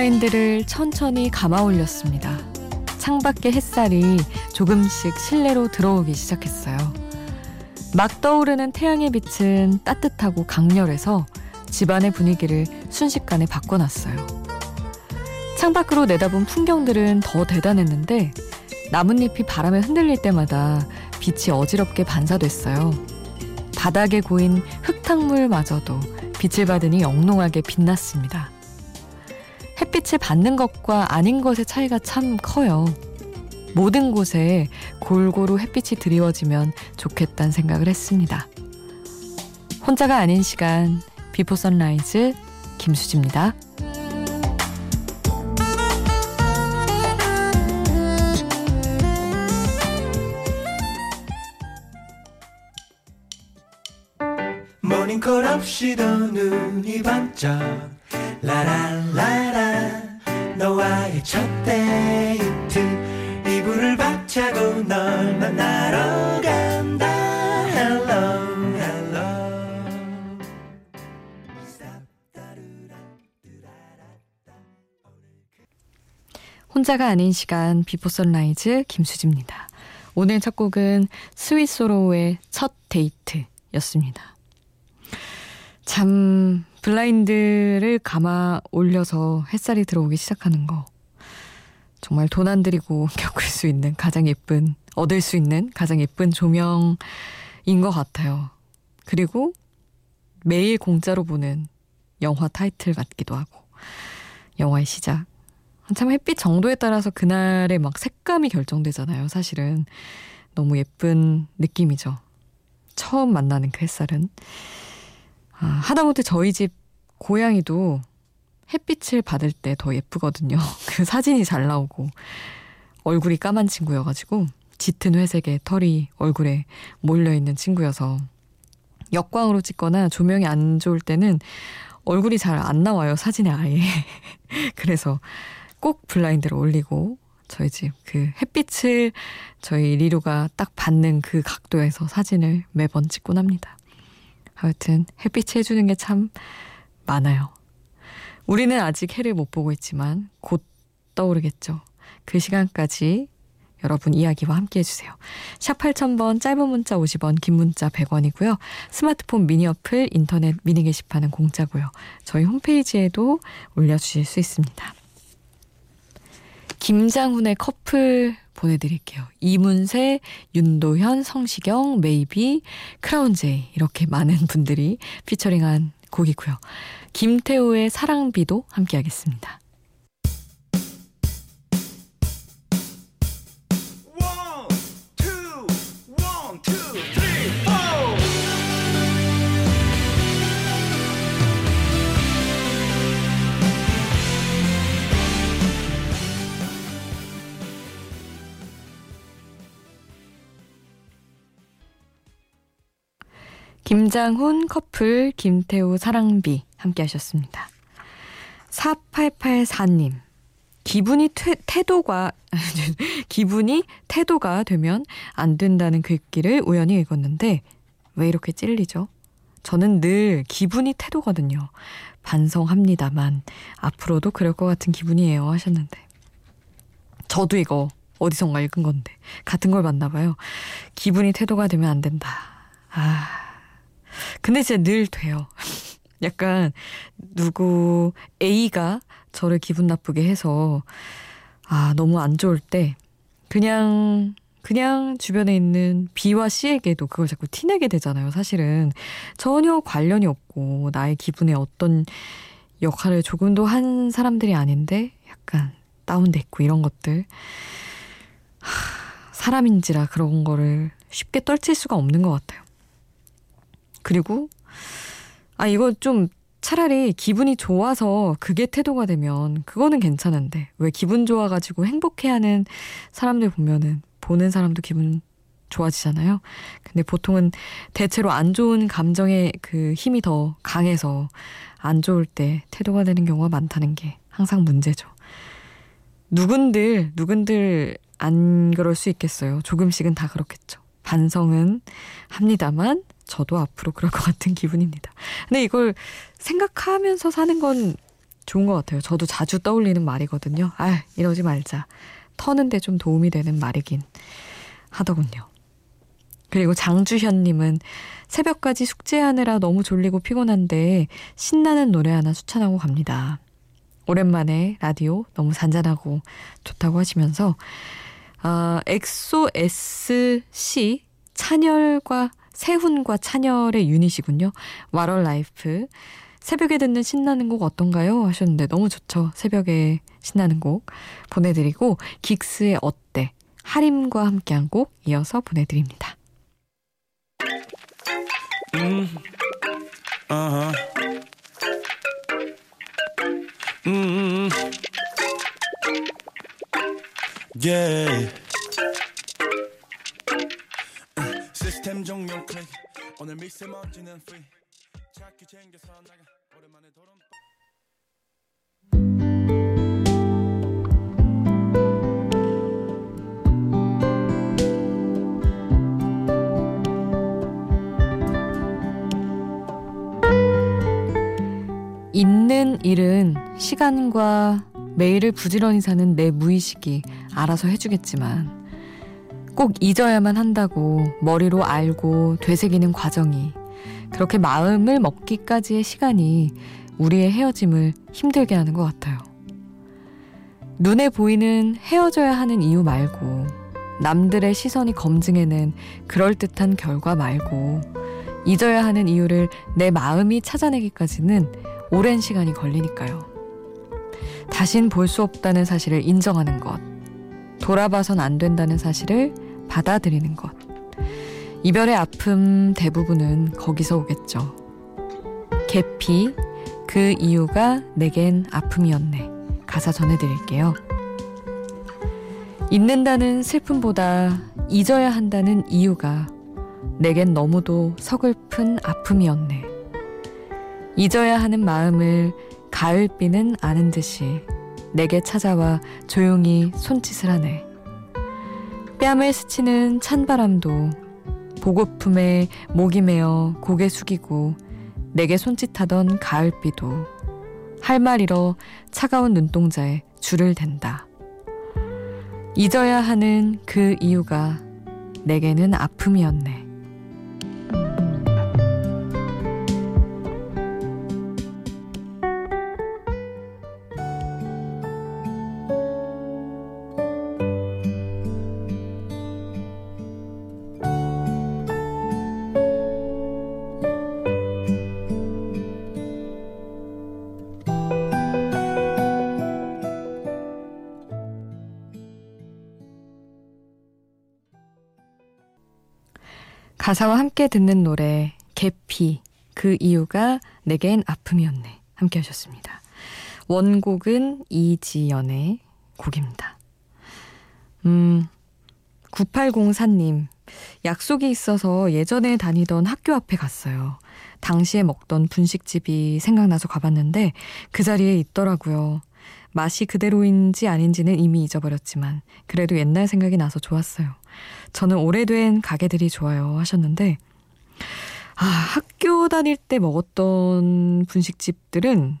블라인드를 천천히 감아 올렸습니다. 창밖의 햇살이 조금씩 실내로 들어오기 시작했어요. 막 떠오르는 태양의 빛은 따뜻하고 강렬해서 집안의 분위기를 순식간에 바꿔놨어요. 창밖으로 내다본 풍경들은 더 대단했는데 나뭇잎이 바람에 흔들릴 때마다 빛이 어지럽게 반사됐어요. 바닥에 고인 흙탕물마저도 빛을 받으니 영롱하게 빛났습니다. 햇빛을 받는 것과 아닌 것의 차이가 참 커요. 모든 곳에 골고루 햇빛이 드리워지면 좋겠다는 생각을 했습니다. 혼자가 아닌 시간 비포 선라이즈 김수지입니다. 모닝콜 없이도 눈이 반짝 라라라라 너와의 첫 데이트 이불을 박차고 널 만나러 간다 Hello Hello 혼자가 아닌 시간 비포 선라이즈 김수지입니다. 오늘 첫 곡은 스위소로우의 첫 데이트였습니다. 참 블라인드를 감아 올려서 햇살이 들어오기 시작하는 거 정말 돈 안 들이고 겪을 수 있는 가장 예쁜 얻을 수 있는 가장 예쁜 조명인 것 같아요. 그리고 매일 공짜로 보는 영화 타이틀 같기도 하고 영화의 시작 참 햇빛 정도에 따라서 그날의 막 색감이 결정되잖아요. 사실은 너무 예쁜 느낌이죠. 처음 만나는 그 햇살은 아, 하다못해 저희 집 고양이도 햇빛을 받을 때 더 예쁘거든요. 그 사진이 잘 나오고 얼굴이 까만 친구여가지고 짙은 회색의 털이 얼굴에 몰려있는 친구여서 역광으로 찍거나 조명이 안 좋을 때는 얼굴이 잘 안 나와요. 사진에 아예. 그래서 꼭 블라인드를 올리고 저희 집 그 햇빛을 저희 리루가 딱 받는 그 각도에서 사진을 매번 찍곤 합니다. 하여튼 햇빛이 해주는 게 참 많아요. 우리는 아직 해를 못 보고 있지만 곧 떠오르겠죠. 그 시간까지 여러분 이야기와 함께 해주세요. 샵 8000번 짧은 문자 50원 긴 문자 100원이고요. 스마트폰 미니 어플 인터넷 미니 게시판은 공짜고요. 저희 홈페이지에도 올려주실 수 있습니다. 김장훈의 커플 보내드릴게요. 이문세, 윤도현, 성시경, 메이비, 크라운제이 이렇게 많은 분들이 피처링한 곡이고요. 김태우의 사랑비도 함께하겠습니다. 김장훈 커플 김태우 사랑비 함께 하셨습니다. 4884님. 기분이 퇴, 태도가 기분이 태도가 되면 안 된다는 글귀를 우연히 읽었는데 왜 이렇게 찔리죠? 저는 늘 기분이 태도거든요. 반성합니다만 앞으로도 그럴 것 같은 기분이에요 하셨는데 저도 이거 어디선가 읽은 건데 같은 걸 봤나 봐요. 기분이 태도가 되면 안 된다. 아 근데 진짜 늘 돼요. 약간 누구 A가 저를 기분 나쁘게 해서 아, 너무 안 좋을 때 그냥 그냥 주변에 있는 B와 C에게도 그걸 자꾸 티내게 되잖아요. 사실은 전혀 관련이 없고 나의 기분에 어떤 역할을 조금도 한 사람들이 아닌데 약간 다운됐고 이런 것들 하, 사람인지라 그런 거를 쉽게 떨칠 수가 없는 것 같아요. 그리고 아 이거 좀 차라리 기분이 좋아서 그게 태도가 되면 그거는 괜찮은데 왜 기분 좋아가지고 행복해하는 사람들 보면은 보는 사람도 기분 좋아지잖아요. 근데 보통은 대체로 안 좋은 감정의 그 힘이 더 강해서 안 좋을 때 태도가 되는 경우가 많다는 게 항상 문제죠. 누군들 누군들 안 그럴 수 있겠어요. 조금씩은 다 그렇겠죠. 반성은 합니다만 저도 앞으로 그럴 것 같은 기분입니다. 근데 이걸 생각하면서 사는 건 좋은 것 같아요. 저도 자주 떠올리는 말이거든요. 아, 이러지 말자. 터는데 좀 도움이 되는 말이긴 하더군요. 그리고 장주현님은 새벽까지 숙제하느라 너무 졸리고 피곤한데 신나는 노래 하나 추천하고 갑니다. 오랜만에 라디오 너무 잔잔하고 좋다고 하시면서 아, 엑소 SC 찬열과 세훈과 찬열의 유닛이군요. What a Life. 새벽에 듣는 신나는 곡 어떤가요? 하셨는데 너무 좋죠. 새벽에 신나는 곡 보내드리고 긱스의 어때 하림과 함께한 곡 이어서 보내드립니다. 음, uh-huh. 음, 음, 음. yeah. 시스템 종료 클릭 오늘 미세먼지는 free. 차키 챙겨서 나가. 오랜만에 도론 있는 일은 시간과 매일을 부지런히 사는 내 무의식이 알아서 해주겠지만 꼭 잊어야만 한다고 머리로 알고 되새기는 과정이 그렇게 마음을 먹기까지의 시간이 우리의 헤어짐을 힘들게 하는 것 같아요. 눈에 보이는 헤어져야 하는 이유 말고 남들의 시선이 검증해낸 그럴듯한 결과 말고 잊어야 하는 이유를 내 마음이 찾아내기까지는 오랜 시간이 걸리니까요. 다신 볼 수 없다는 사실을 인정하는 것. 돌아봐선 안 된다는 사실을 받아들이는 것. 이별의 아픔 대부분은 거기서 오겠죠. 개피, 그 이유가 내겐 아픔이었네. 가사 전해드릴게요. 잊는다는 슬픔보다 잊어야 한다는 이유가 내겐 너무도 서글픈 아픔이었네. 잊어야 하는 마음을 가을비는 아는 듯이 내게 찾아와 조용히 손짓을 하네. 뺨을 스치는 찬바람도 보고품에 목이 메어 고개 숙이고 내게 손짓하던 가을비도 할 말 잃어 차가운 눈동자에 줄을 댄다. 잊어야 하는 그 이유가 내게는 아픔이었네. 가사와 함께 듣는 노래 개피 그 이유가 내겐 아픔이었네 함께 하셨습니다. 원곡은 이지연의 곡입니다. 음 9804님 약속이 있어서 예전에 다니던 학교 앞에 갔어요. 당시에 먹던 분식집이 생각나서 가봤는데 그 자리에 있더라고요. 맛이 그대로인지 아닌지는 이미 잊어버렸지만 그래도 옛날 생각이 나서 좋았어요. 저는 오래된 가게들이 좋아요 하셨는데 아, 학교 다닐 때 먹었던 분식집들은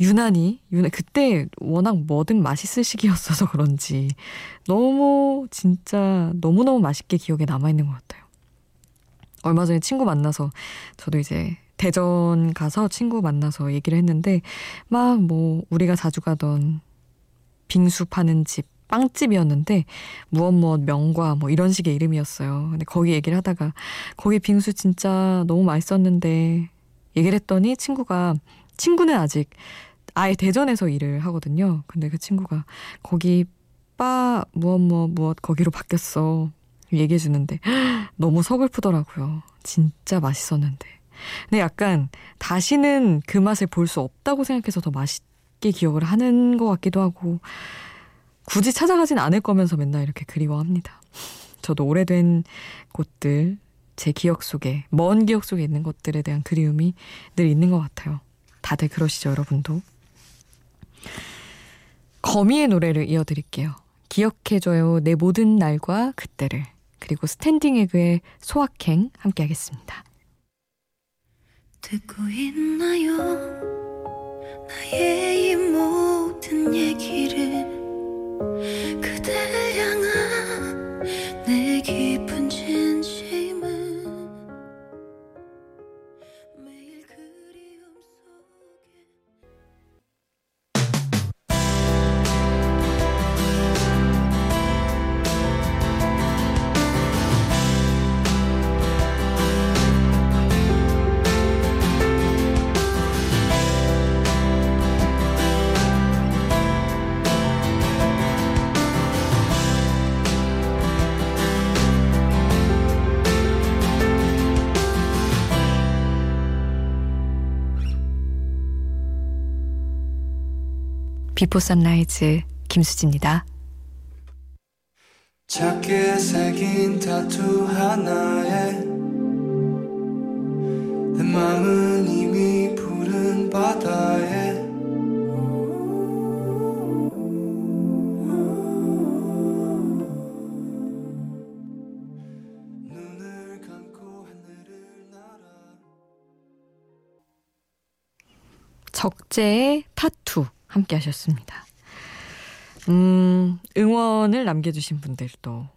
유난히 유난 그때 워낙 뭐든 맛있을 시기였어서 그런지 너무 진짜 너무너무 맛있게 기억에 남아 있는 것 같아요. 얼마 전에 친구 만나서 저도 이제 대전 가서 친구 만나서 얘기를 했는데 막 뭐 우리가 자주 가던 빙수 파는 집 빵집이었는데 무엇 무엇 명과 뭐 이런 식의 이름이었어요. 근데 거기 얘기를 하다가 거기 빙수 진짜 너무 맛있었는데 얘기를 했더니 친구가 친구는 아직 아예 대전에서 일을 하거든요. 근데 그 친구가 거기 바 무엇 무엇 무엇 거기로 바뀌었어. 얘기해 주는데 너무 서글프더라고요. 진짜 맛있었는데. 근데 약간 다시는 그 맛을 볼 수 없다고 생각해서 더 맛있게 기억을 하는 것 같기도 하고 굳이 찾아가진 않을 거면서 맨날 이렇게 그리워합니다. 저도 오래된 곳들, 제 기억 속에, 먼 기억 속에 있는 것들에 대한 그리움이 늘 있는 것 같아요. 다들 그러시죠, 여러분도. 거미의 노래를 이어드릴게요. 기억해줘요, 내 모든 날과 그때를. 그리고 스탠딩 에그의 소확행 함께 하겠습니다. 듣고 있나요? 비포 선라이즈 김수지입니다. 작게 새긴 타투 하나에 내 마음은 이미 푸른 바다에. 적재의 타투 함께 하셨습니다. 음, 응원을 남겨주신 분들도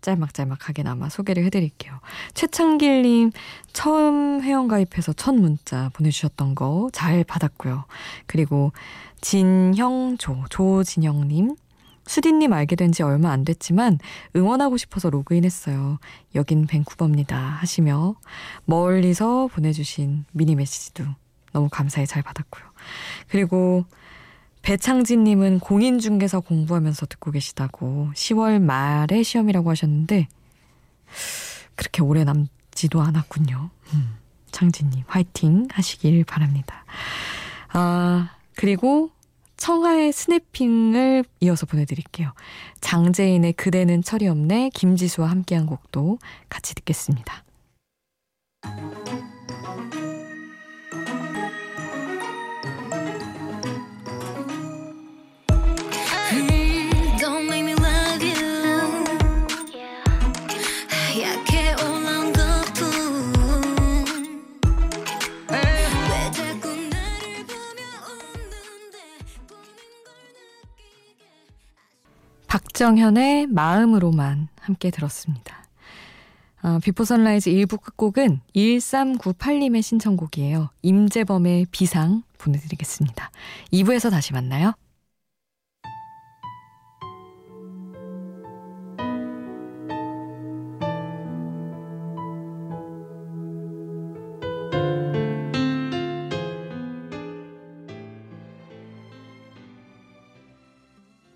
짤막짤막하게나마 소개를 해드릴게요. 최창길님 처음 회원가입해서 첫 문자 보내주셨던 거 잘 받았고요. 그리고 진형조, 조진영님 수디님 알게 된 지 얼마 안 됐지만 응원하고 싶어서 로그인했어요. 여긴 밴쿠버입니다. 하시며 멀리서 보내주신 미니 메시지도 너무 감사히 잘 받았고요. 그리고 배창진님은 공인중개사 공부하면서 듣고 계시다고 10월 말에 시험이라고 하셨는데 그렇게 오래 남지도 않았군요. 음, 창진님 화이팅 하시길 바랍니다. 아 그리고 청하의 스냅핑을 이어서 보내드릴게요. 장재인의 그대는 철이 없네 김지수와 함께한 곡도 같이 듣겠습니다. 박정현의 마음으로만 함께 들었습니다. 아, 비포 선라이즈 1부 끝곡은 1398님의 신청곡이에요. 임재범의 비상 보내드리겠습니다. 2부에서 다시 만나요.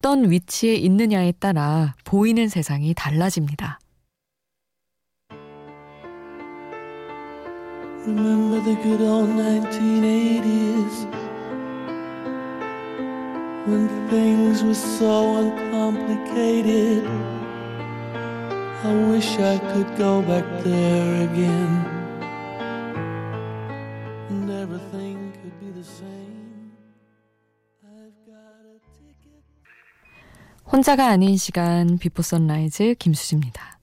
어떤 위치에 있느냐에 따라 보이는 세상이 달라집니다. Remember the good old 1980s when things were so uncomplicated. I wish I could go back there again 혼자가 아닌 시간 비포 선라이즈 김수지입니다.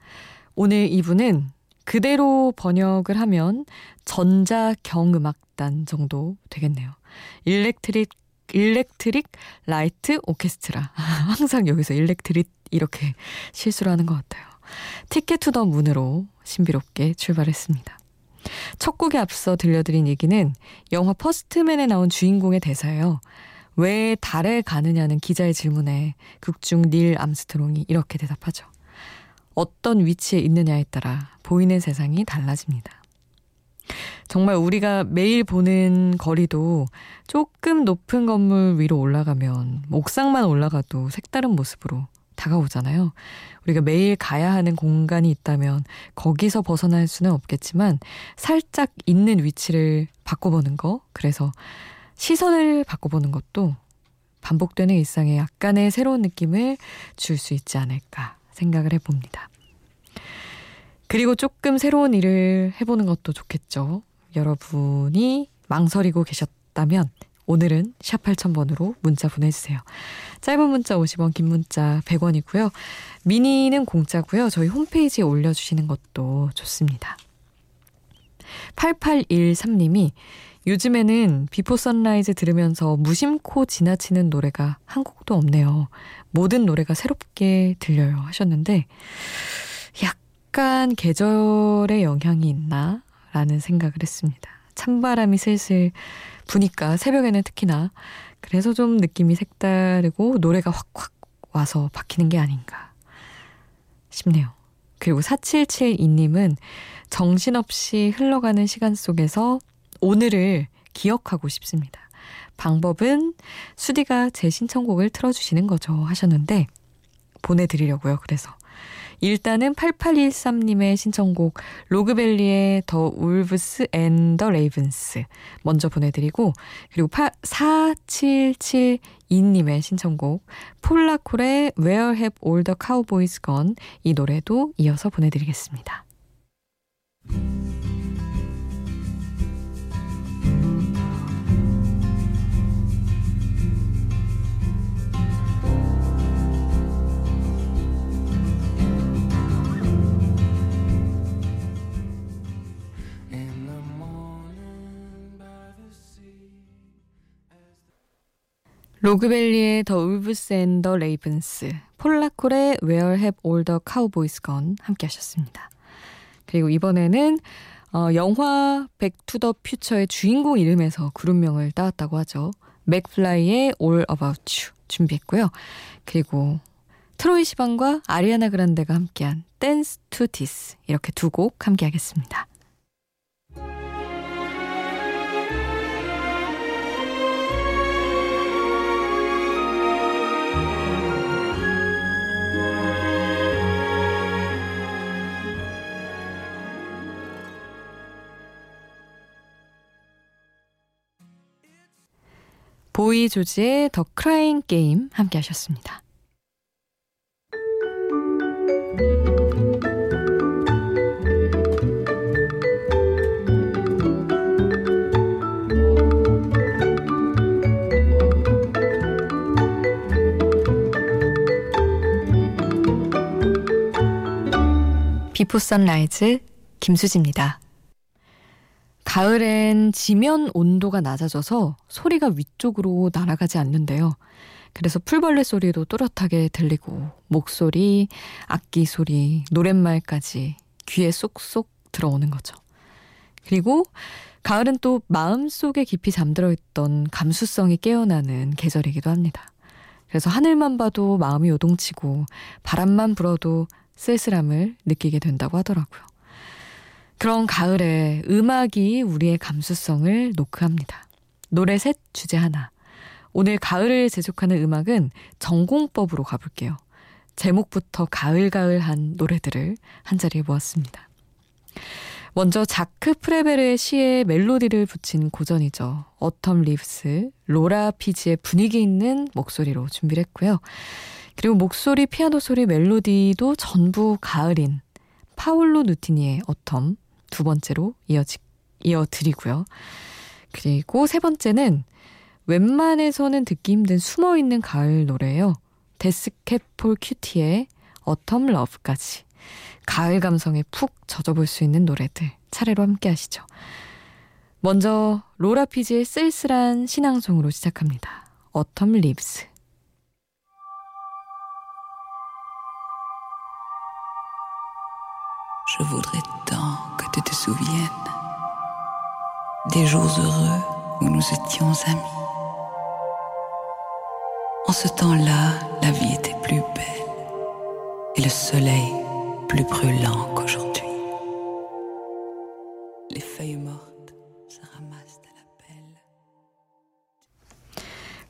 오늘 2부는 그대로 번역을 하면 전자경음악단 정도 되겠네요. 일렉트릭 일렉트릭 라이트 오케스트라. 항상 여기서 일렉트릭 이렇게 실수를 하는 것 같아요. Ticket to the Moon으로 신비롭게 출발했습니다. 첫 곡에 앞서 들려드린 얘기는 영화 First Man에 나온 주인공의 대사예요. 왜 달에 가느냐는 기자의 질문에 극중 닐 암스트롱이 이렇게 대답하죠. 어떤 위치에 있느냐에 따라 보이는 세상이 달라집니다. 정말 우리가 매일 보는 거리도 조금 높은 건물 위로 올라가면 옥상만 올라가도 색다른 모습으로 다가오잖아요. 우리가 매일 가야 하는 공간이 있다면 거기서 벗어날 수는 없겠지만 살짝 있는 위치를 바꿔보는 거. 그래서 시선을 바꿔보는 것도 반복되는 일상에 약간의 새로운 느낌을 줄 수 있지 않을까 생각을 해봅니다. 그리고 조금 새로운 일을 해보는 것도 좋겠죠. 여러분이 망설이고 계셨다면 오늘은 샵 8000번으로 문자 보내주세요. 짧은 문자 50원, 긴 문자 100원이고요. 미니는 공짜고요. 저희 홈페이지에 올려주시는 것도 좋습니다. 8813님이 요즘에는 비포 선라이즈 들으면서 무심코 지나치는 노래가 한 곡도 없네요. 모든 노래가 새롭게 들려요 하셨는데 약간 계절의 영향이 있나? 라는 생각을 했습니다. 찬바람이 슬슬 부니까 새벽에는 특히나 그래서 좀 느낌이 색다르고 노래가 확확 와서 바뀌는 게 아닌가 싶네요. 그리고 4772님은 정신없이 흘러가는 시간 속에서 오늘을 기억하고 싶습니다. 방법은 수디가 제 신청곡을 틀어주시는 거죠 하셨는데 보내드리려고요. 그래서 일단은 8813님의 신청곡 로그밸리의 The Wolves and the Ravens 먼저 보내드리고 그리고 4772님의 신청곡 폴라콜의 Where Have All the Cowboys Gone 이 노래도 이어서 보내드리겠습니다. 로그밸리의 The Wolves and the Ravens, 폴라콜의 Have All the Cowboys Gone 함께 하셨습니다. 그리고 이번에는 어, 영화 Back to the Future의 주인공 이름에서 그룹명을 따왔다고 하죠. 맥플라이의 All About You 준비했고요. 그리고 트로이 시반과 아리아나 그란데가 함께한 Dance to This 이렇게 두 곡 함께 하겠습니다. 보이 조지의 더 크라잉 게임 함께 하셨습니다. 비포 선라이즈 김수지입니다. 가을엔 지면 온도가 낮아져서 소리가 위쪽으로 날아가지 않는데요. 그래서 풀벌레 소리도 또렷하게 들리고 목소리, 악기 소리, 노랫말까지 귀에 쏙쏙 들어오는 거죠. 그리고 가을은 또 마음속에 깊이 잠들어 있던 감수성이 깨어나는 계절이기도 합니다. 그래서 하늘만 봐도 마음이 요동치고 바람만 불어도 쓸쓸함을 느끼게 된다고 하더라고요. 그런 가을에 음악이 우리의 감수성을 노크합니다. 노래 셋, 주제 하나. 오늘 가을을 재촉하는 음악은 정공법으로 가볼게요. 제목부터 가을가을한 노래들을 한 자리에 모았습니다. 먼저 자크 프레베르의 시에 멜로디를 붙인 고전이죠. Autumn Leaves, 로라 피지의 분위기 있는 목소리로 준비를 했고요. 그리고 목소리, 피아노 소리, 멜로디도 전부 가을인 파울로 누티니의 Autumn 두 번째로 이어지, 이어드리고요. 그리고 세 번째는 웬만해서는 듣기 힘든 숨어있는 가을 노래예요. 데스캡 포 큐티의 Autumn Love까지. 가을 감성에 푹 젖어볼 수 있는 노래들 차례로 함께 하시죠. 먼저 로라 피지의 쓸쓸한 샹송으로 시작합니다. Autumn Leaves. Je voudrais tant que tu te souviennes des jours heureux où nous étions amis. En ce temps-là, la vie était plus belle et le soleil plus brûlant qu'aujourd'hui. Les feuilles mortes se ramassent à la pelle.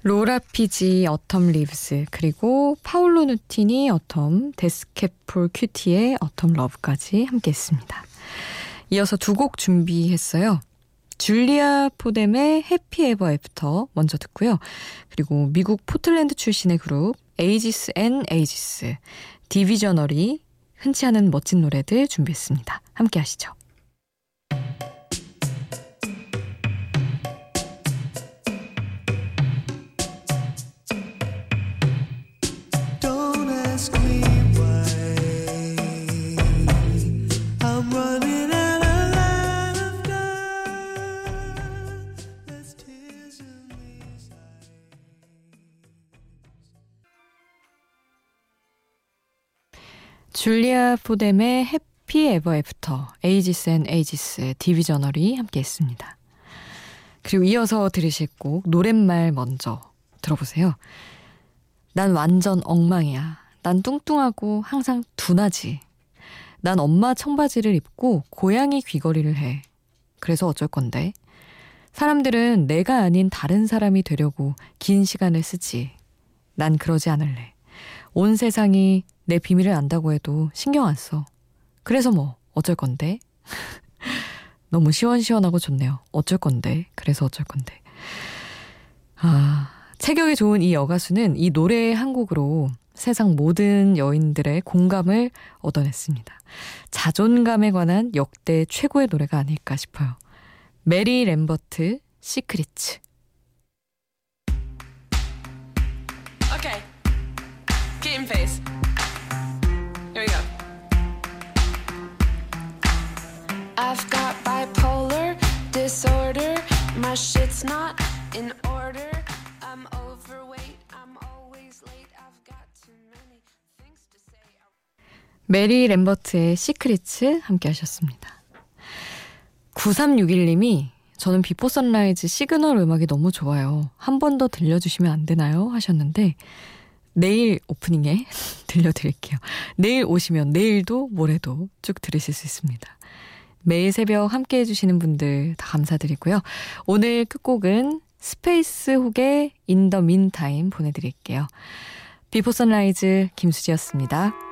로라 피지 어텀 리브스 그리고 파울로 누티니 어텀 데스케폴 큐티의 어텀 러브까지 함께 했습니다. 이어서 두 곡 준비했어요. 줄리아 포댐의 Happy Ever After 먼저 듣고요. 그리고 미국 포틀랜드 출신의 그룹 에이지스 앤 에이지스 Divisionary 흔치 않은 멋진 노래들 준비했습니다. 함께 하시죠. 줄리아 포댐의 Happy Ever After, 에이지스 앤 에이지스의 Divisionary 함께 했습니다. 그리고 이어서 들으실 곡 노랫말 먼저 들어보세요. 난 완전 엉망이야. 난 뚱뚱하고 항상 둔하지. 난 엄마 청바지를 입고 고양이 귀걸이를 해. 그래서 어쩔 건데? 사람들은 내가 아닌 다른 사람이 되려고 긴 시간을 쓰지. 난 그러지 않을래. 온 세상이 내 비밀을 안다고 해도 신경 안 써. 그래서 뭐, 어쩔 건데? 너무 시원시원하고 좋네요. 어쩔 건데? 그래서 어쩔 건데? 아, 체격이 좋은 이 여가수는 이 노래 한 곡으로 세상 모든 여인들의 공감을 얻어냈습니다. 자존감에 관한 역대 최고의 노래가 아닐까 싶어요. 메리 램버트 Secrets Okay. Game. Not in order. I'm overweight. I'm always late. I've got too many things to say. 메리 램버트의 Secrets 함께 하셨습니다. 9361님이 저는 비포 선라이즈 시그널 음악이 너무 좋아요. 한 번 더 들려주시면 안 되나요? 하셨는데 내일 오프닝에 들려드릴게요. 내일 오시면 내일도 모레도 쭉 들으실 수 있습니다. 매일 새벽 함께 해주시는 분들 다 감사드리고요. 오늘 끝곡은 Spacehog의 In the Meantime 보내드릴게요. 비포 선라이즈 김수지였습니다.